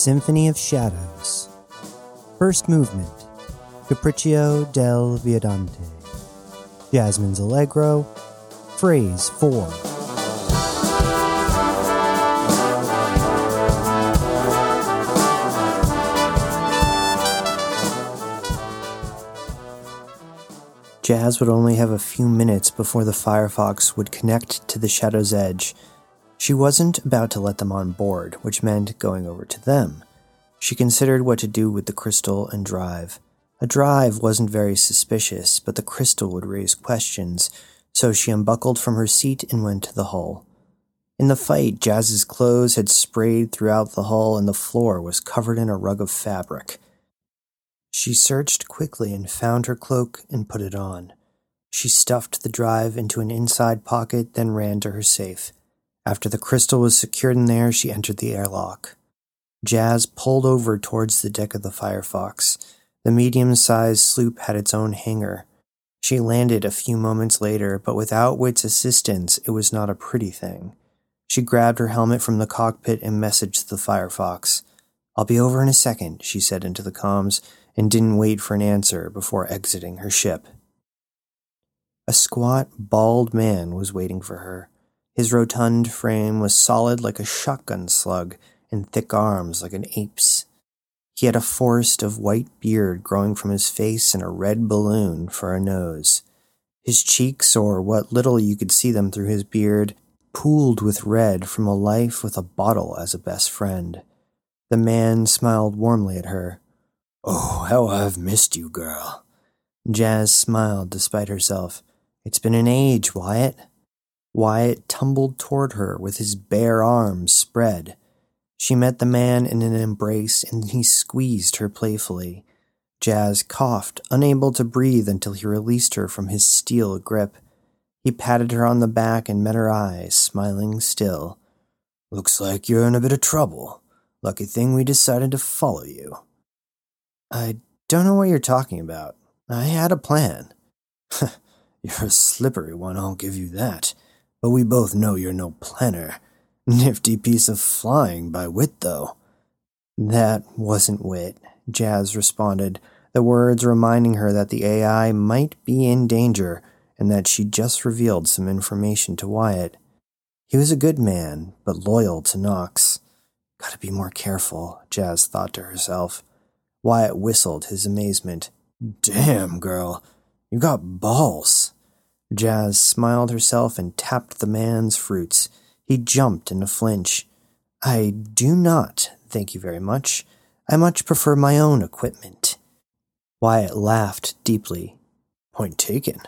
Symphony of Shadows. First movement Capriccio del Viadante. Jasmine's Allegro. Phrase 4. Jazz would only have a few minutes before the Firefox would connect to the Shadow's Edge. She wasn't about to let them on board, which meant going over to them. She considered what to do with the crystal and drive. A drive wasn't very suspicious, but the crystal would raise questions, so she unbuckled from her seat and went to the hull. In the fight, Jazz's clothes had sprayed throughout the hull and the floor was covered in a rug of fabric. She searched quickly and found her cloak and put it on. She stuffed the drive into an inside pocket, then ran to her safe. After the crystal was secured in there, she entered the airlock. Jazz pulled over towards the deck of the Firefox. The medium sized sloop had its own hangar. She landed a few moments later, but without Wit's assistance, it was not a pretty thing. She grabbed her helmet from the cockpit and messaged the Firefox. I'll be over in a second, she said into the comms, and didn't wait for an answer before exiting her ship. A squat, bald man was waiting for her. His rotund frame was solid like a shotgun slug and thick arms like an ape's. He had a forest of white beard growing from his face and a red balloon for a nose. His cheeks, or what little you could see them through his beard, pooled with red from a life with a bottle as a best friend. The man smiled warmly at her. Oh, how I've missed you, girl. Jazz smiled despite herself. It's been an age, Wyatt. Wyatt tumbled toward her with his bare arms spread. She met the man in an embrace and he squeezed her playfully. Jazz coughed, unable to breathe until he released her from his steel grip. He patted her on the back and met her eyes, smiling still. Looks like you're in a bit of trouble. Lucky thing we decided to follow you. I don't know what you're talking about. I had a plan. you're a slippery one, I'll give you that but we both know you're no planner. Nifty piece of flying by Wit, though. That wasn't Wit, Jazz responded, the words reminding her that the AI might be in danger and that she'd just revealed some information to Wyatt. He was a good man, but loyal to Knox. Gotta be more careful, Jazz thought to herself. Wyatt whistled his amazement. Damn, girl, you got balls. Jazz smiled herself and tapped the man's fruits. He jumped in a flinch. I do not, thank you very much. I much prefer my own equipment. Wyatt laughed deeply. Point taken.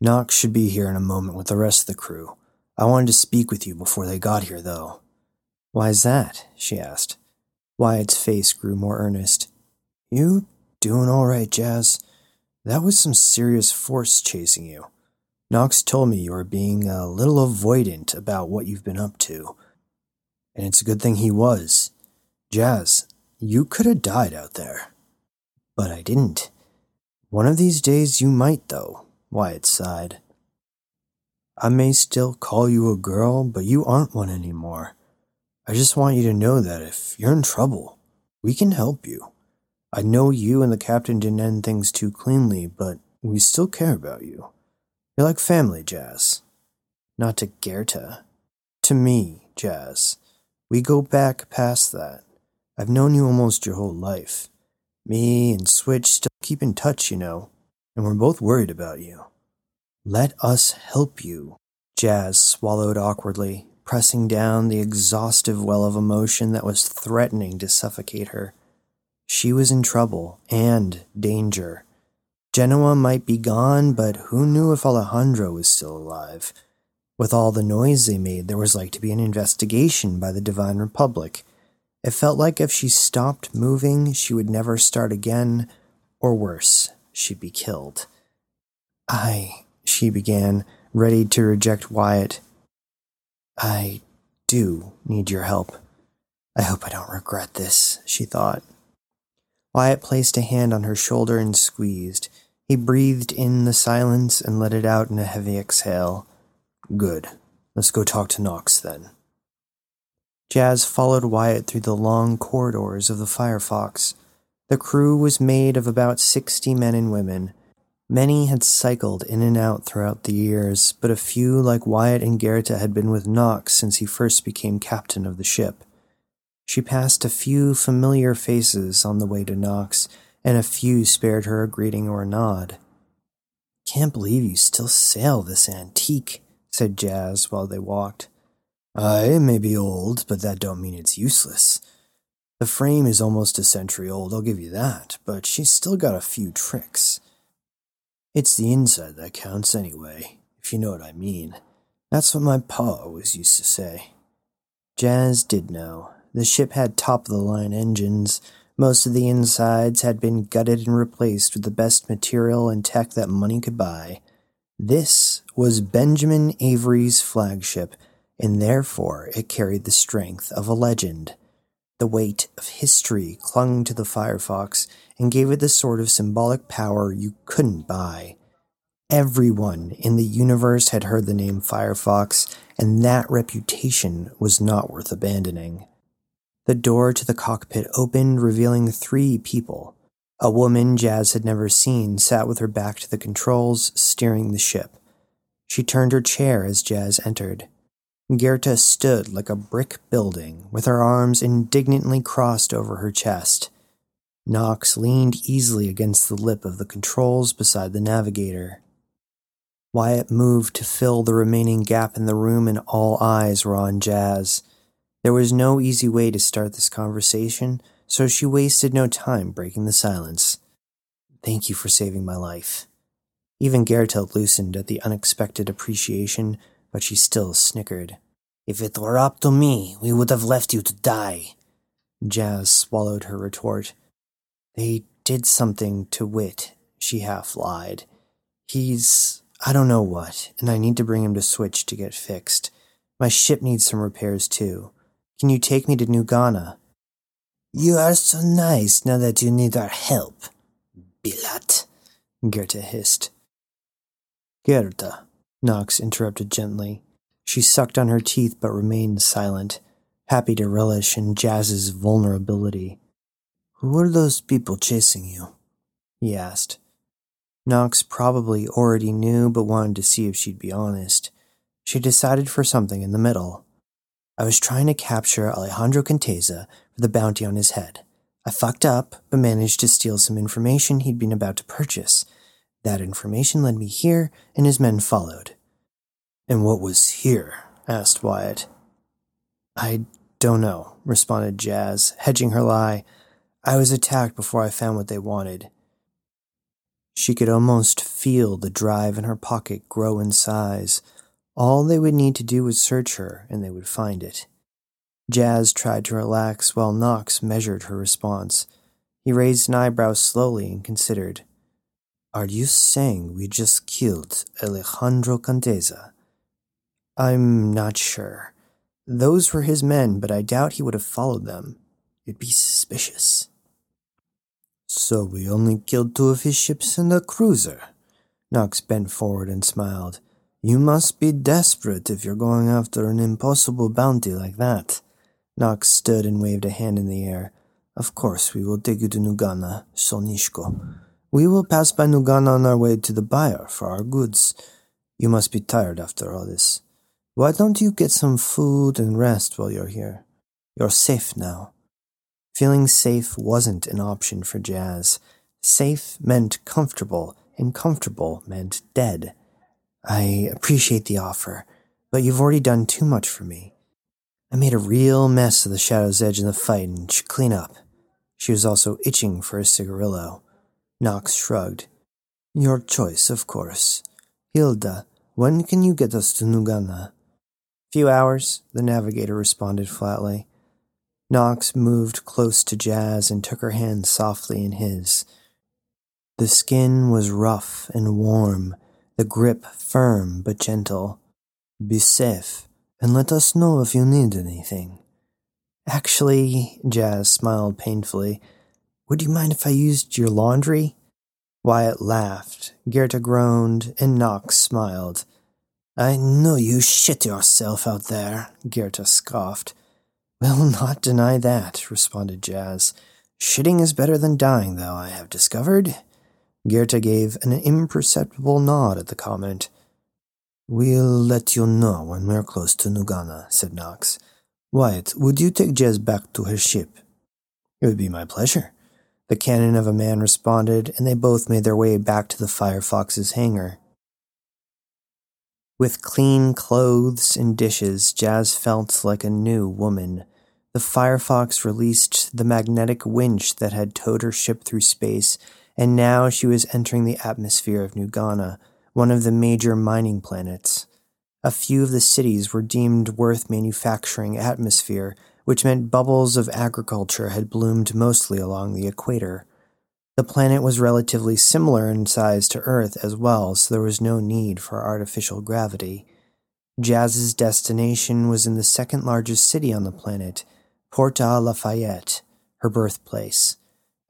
Knox should be here in a moment with the rest of the crew. I wanted to speak with you before they got here, though. Why's that? she asked. Wyatt's face grew more earnest. You doing all right, Jazz? That was some serious force chasing you. Knox told me you were being a little avoidant about what you've been up to. And it's a good thing he was. Jazz, you could have died out there. But I didn't. One of these days you might, though, Wyatt sighed. I may still call you a girl, but you aren't one anymore. I just want you to know that if you're in trouble, we can help you. I know you and the captain didn't end things too cleanly, but we still care about you. You're like family, Jazz. Not to Gerta. To me, Jazz. We go back past that. I've known you almost your whole life. Me and Switch still keep in touch, you know, and we're both worried about you. Let us help you. Jazz swallowed awkwardly, pressing down the exhaustive well of emotion that was threatening to suffocate her. She was in trouble and danger Genoa might be gone, but who knew if Alejandro was still alive? With all the noise they made, there was like to be an investigation by the Divine Republic. It felt like if she stopped moving, she would never start again, or worse, she'd be killed. I, she began, ready to reject Wyatt. I do need your help. I hope I don't regret this, she thought. Wyatt placed a hand on her shoulder and squeezed. He breathed in the silence and let it out in a heavy exhale. Good. Let's go talk to Knox then. Jazz followed Wyatt through the long corridors of the Firefox. The crew was made of about 60 men and women. Many had cycled in and out throughout the years, but a few, like Wyatt and Gerta, had been with Knox since he first became captain of the ship. She passed a few familiar faces on the way to Knox, and a few spared her a greeting or a nod. Can't believe you still sail this antique, said Jazz while they walked. I may be old, but that don't mean it's useless. The frame is almost a century old, I'll give you that, but she's still got a few tricks. It's the inside that counts anyway, if you know what I mean. That's what my pa always used to say. Jazz did know. The ship had top of the line engines. Most of the insides had been gutted and replaced with the best material and tech that money could buy. This was Benjamin Avery's flagship, and therefore it carried the strength of a legend. The weight of history clung to the Firefox and gave it the sort of symbolic power you couldn't buy. Everyone in the universe had heard the name Firefox, and that reputation was not worth abandoning. The door to the cockpit opened, revealing three people. A woman Jazz had never seen sat with her back to the controls, steering the ship. She turned her chair as Jazz entered. Gerta stood like a brick building, with her arms indignantly crossed over her chest. Knox leaned easily against the lip of the controls beside the navigator. Wyatt moved to fill the remaining gap in the room, and all eyes were on Jazz. There was no easy way to start this conversation, so she wasted no time breaking the silence. Thank you for saving my life. Even Gerta loosened at the unexpected appreciation, but she still snickered. If it were up to me, we would have left you to die. Jazz swallowed her retort. They did something to Wit, she half lied. He's I don't know what, and I need to bring him to Switch to get fixed. My ship needs some repairs too. Can you take me to New Ghana? You are so nice now that you need our help. Bilat, Gerta hissed. Gerta, Knox interrupted gently. She sucked on her teeth but remained silent, happy to relish in Jazz's vulnerability. Who are those people chasing you? he asked. Knox probably already knew but wanted to see if she'd be honest. She decided for something in the middle. I was trying to capture Alejandro Conteza for the bounty on his head. I fucked up, but managed to steal some information he'd been about to purchase. That information led me here, and his men followed. And what was here? asked Wyatt. I don't know, responded Jazz, hedging her lie. I was attacked before I found what they wanted. She could almost feel the drive in her pocket grow in size. All they would need to do was search her, and they would find it. Jazz tried to relax while Knox measured her response. He raised an eyebrow slowly and considered. Are you saying we just killed Alejandro Conteza? I'm not sure. Those were his men, but I doubt he would have followed them. It'd be suspicious. So we only killed two of his ships and a cruiser. Knox bent forward and smiled. You must be desperate if you're going after an impossible bounty like that. Knox stood and waved a hand in the air. Of course, we will take you to Nugana, Sonishko. We will pass by Nugana on our way to the buyer for our goods. You must be tired after all this. Why don't you get some food and rest while you're here? You're safe now. Feeling safe wasn't an option for Jazz. Safe meant comfortable, and comfortable meant dead. I appreciate the offer, but you've already done too much for me. I made a real mess of the Shadow's Edge in the fight and should clean up. She was also itching for a cigarillo. Knox shrugged. Your choice, of course. Hilda, when can you get us to Nugana? Few hours, the navigator responded flatly. Knox moved close to Jazz and took her hand softly in his. The skin was rough and warm, the grip firm but gentle. Be safe, and let us know if you need anything. Actually, Jazz smiled painfully, would you mind if I used your laundry? Wyatt laughed, Gerta groaned, and Knox smiled. I know you shit yourself out there, Gerta scoffed. Will not deny that, responded Jazz. Shitting is better than dying, though, I have discovered. Gerta gave an imperceptible nod at the comment. We'll let you know when we're close to Nugana, said Knox. Wyatt, would you take Jazz back to her ship? It would be my pleasure. The cannon of a man responded, and they both made their way back to the Firefox's hangar. With clean clothes and dishes, Jazz felt like a new woman. The Firefox released the magnetic winch that had towed her ship through space, and now she was entering the atmosphere of Nugana, one of the major mining planets. A few of the cities were deemed worth manufacturing atmosphere, which meant bubbles of agriculture had bloomed mostly along the equator. The planet was relatively similar in size to Earth as well, so there was no need for artificial gravity. Jazz's destination was in the second largest city on the planet, Porta Lafayette, her birthplace.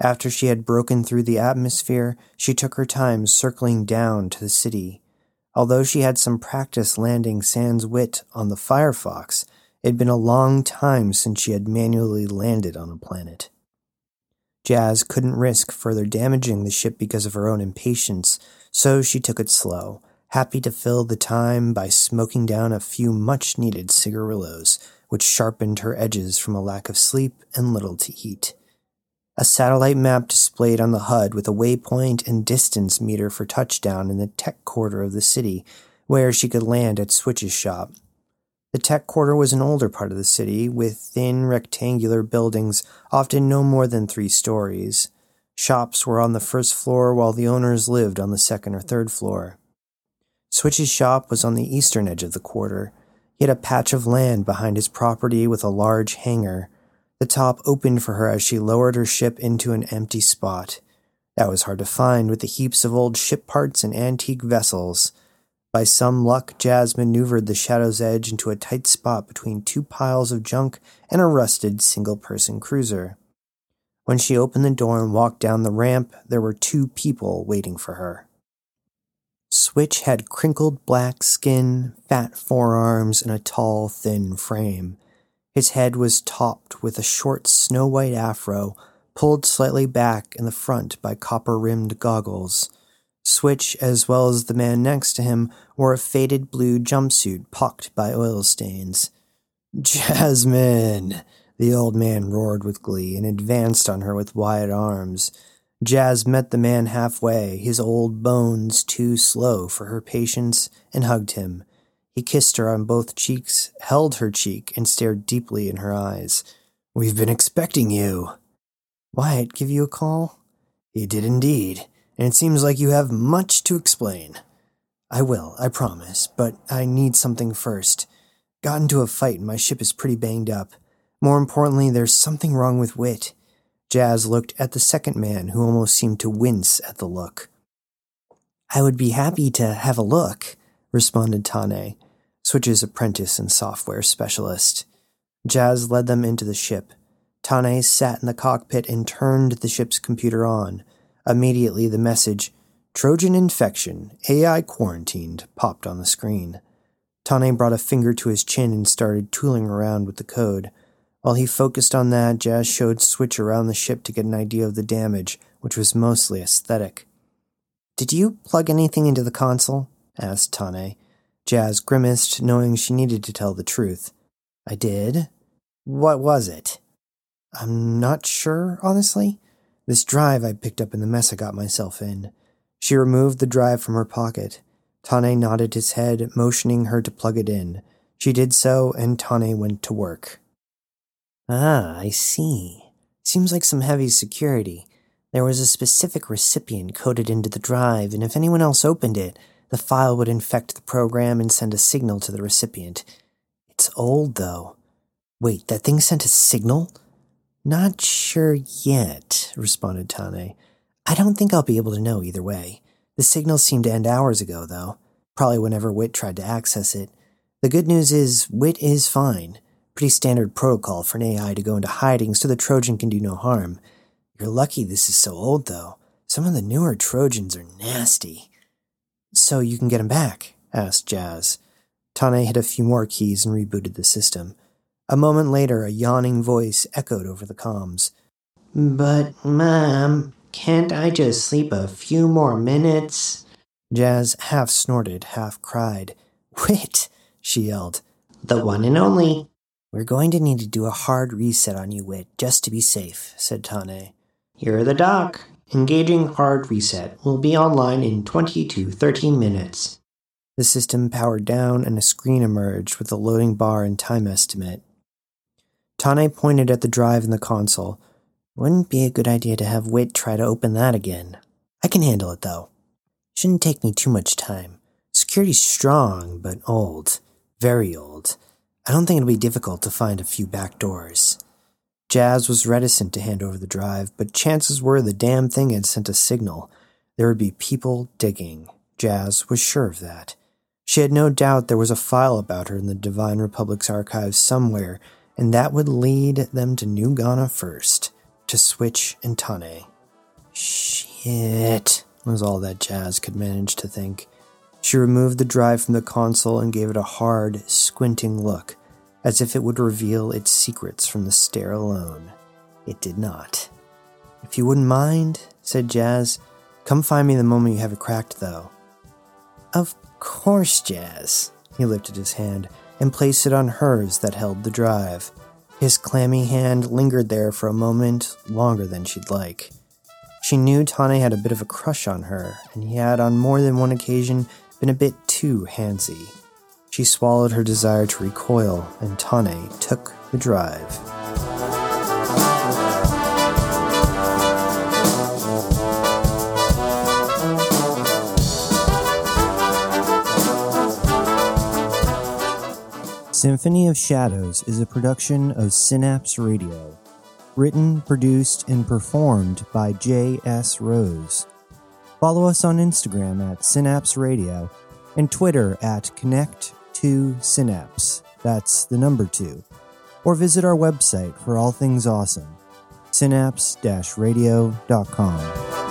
After she had broken through the atmosphere, she took her time circling down to the city. Although she had some practice landing sans Wit on the Firefox, it had been a long time since she had manually landed on a planet. Jazz couldn't risk further damaging the ship because of her own impatience, so she took it slow, happy to fill the time by smoking down a few much needed cigarillos, which sharpened her edges from a lack of sleep and little to eat. A satellite map displayed on the HUD with a waypoint and distance meter for touchdown in the tech quarter of the city, where she could land at Switch's shop. The tech quarter was an older part of the city, with thin rectangular buildings, often no more than three stories. Shops were on the first floor, while the owners lived on the second or third floor. Switch's shop was on the eastern edge of the quarter. He had a patch of land behind his property with a large hangar. The top opened for her as she lowered her ship into an empty spot. That was hard to find with the heaps of old ship parts and antique vessels. By some luck, Jazz maneuvered the Shadow's Edge into a tight spot between two piles of junk and a rusted single person cruiser. When she opened the door and walked down the ramp, there were two people waiting for her. Switch had crinkled black skin, fat forearms, and a tall, thin frame. His head was topped with a short snow white afro, pulled slightly back in the front by copper rimmed goggles. Switch, as well as the man next to him, wore a faded blue jumpsuit pocked by oil stains. Jasmine! The old man roared with glee and advanced on her with wide arms. Jazz met the man halfway, his old bones too slow for her patience, and hugged him. He kissed her on both cheeks, held her cheek, and stared deeply in her eyes. We've been expecting you. Wyatt give you a call? He did indeed, and it seems like you have much to explain. I will, I promise, but I need something first. Got into a fight and my ship is pretty banged up. More importantly, there's something wrong with Wit. Jazz looked at the second man, who almost seemed to wince at the look. I would be happy to have a look, responded Tane, Switch's apprentice and software specialist. Jazz led them into the ship. Tane sat in the cockpit and turned the ship's computer on. Immediately, the message, Trojan infection, AI quarantined, popped on the screen. Tane brought a finger to his chin and started tooling around with the code. While he focused on that, Jazz showed Switch around the ship to get an idea of the damage, which was mostly aesthetic. Did you plug anything into the console? asked Tane. Jazz grimaced, knowing she needed to tell the truth. I did. What was it? I'm not sure, honestly. This drive I picked up in the mess I got myself in. She removed the drive from her pocket. Tane nodded his head, motioning her to plug it in. She did so, and Tane went to work. Ah, I see. Seems like some heavy security. There was a specific recipient coded into the drive, and if anyone else opened it, the file would infect the program and send a signal to the recipient. It's old, though. Wait, that thing sent a signal? Not sure yet, responded Tane. I don't think I'll be able to know either way. The signal seemed to end hours ago, though. Probably whenever Wit tried to access it. The good news is, Wit is fine. Pretty standard protocol for an AI to go into hiding so the Trojan can do no harm. You're lucky this is so old, though. Some of the newer Trojans are nasty. So you can get him back? asked Jazz. Tane hit a few more keys and rebooted the system. A moment later, a yawning voice echoed over the comms. But, Mom, can't I just sleep a few more minutes? Jazz half snorted, half cried. Wait, she yelled. The one and only. We're going to need to do a hard reset on you, Wit, just to be safe, said Tane. You're the doc. Engaging hard reset will be online in 20 to 30 minutes. The system powered down and a screen emerged with a loading bar and time estimate. Tane pointed at the drive in the console. Wouldn't be a good idea to have Wit try to open that again. I can handle it, though. Shouldn't take me too much time. Security's strong, but old. Very old. I don't think it'll be difficult to find a few back doors. Jazz was reticent to hand over the drive, but chances were the damn thing had sent a signal. There would be people digging. Jazz was sure of that. She had no doubt there was a file about her in the Divine Republic's archives somewhere, and that would lead them to New Ghana first, to Switch and Tane. Shit, was all that Jazz could manage to think. She removed the drive from the console and gave it a hard, squinting look, as if it would reveal its secrets from the stare alone. It did not. If you wouldn't mind, said Jazz, come find me the moment you have it cracked, though. Of course, Jazz. He lifted his hand and placed it on hers that held the drive. His clammy hand lingered there for a moment longer than she'd like. She knew Tane had a bit of a crush on her, and he had on more than one occasion been a bit too handsy. She swallowed her desire to recoil, and Tane took the drive. Symphony of Shadows is a production of Synapse Radio. Written, produced, and performed by J.S. Rose. Follow us on Instagram at Synapse Radio and Twitter at Connect2Synapse. That's the number two. Or visit our website for all things awesome synapse radio.com.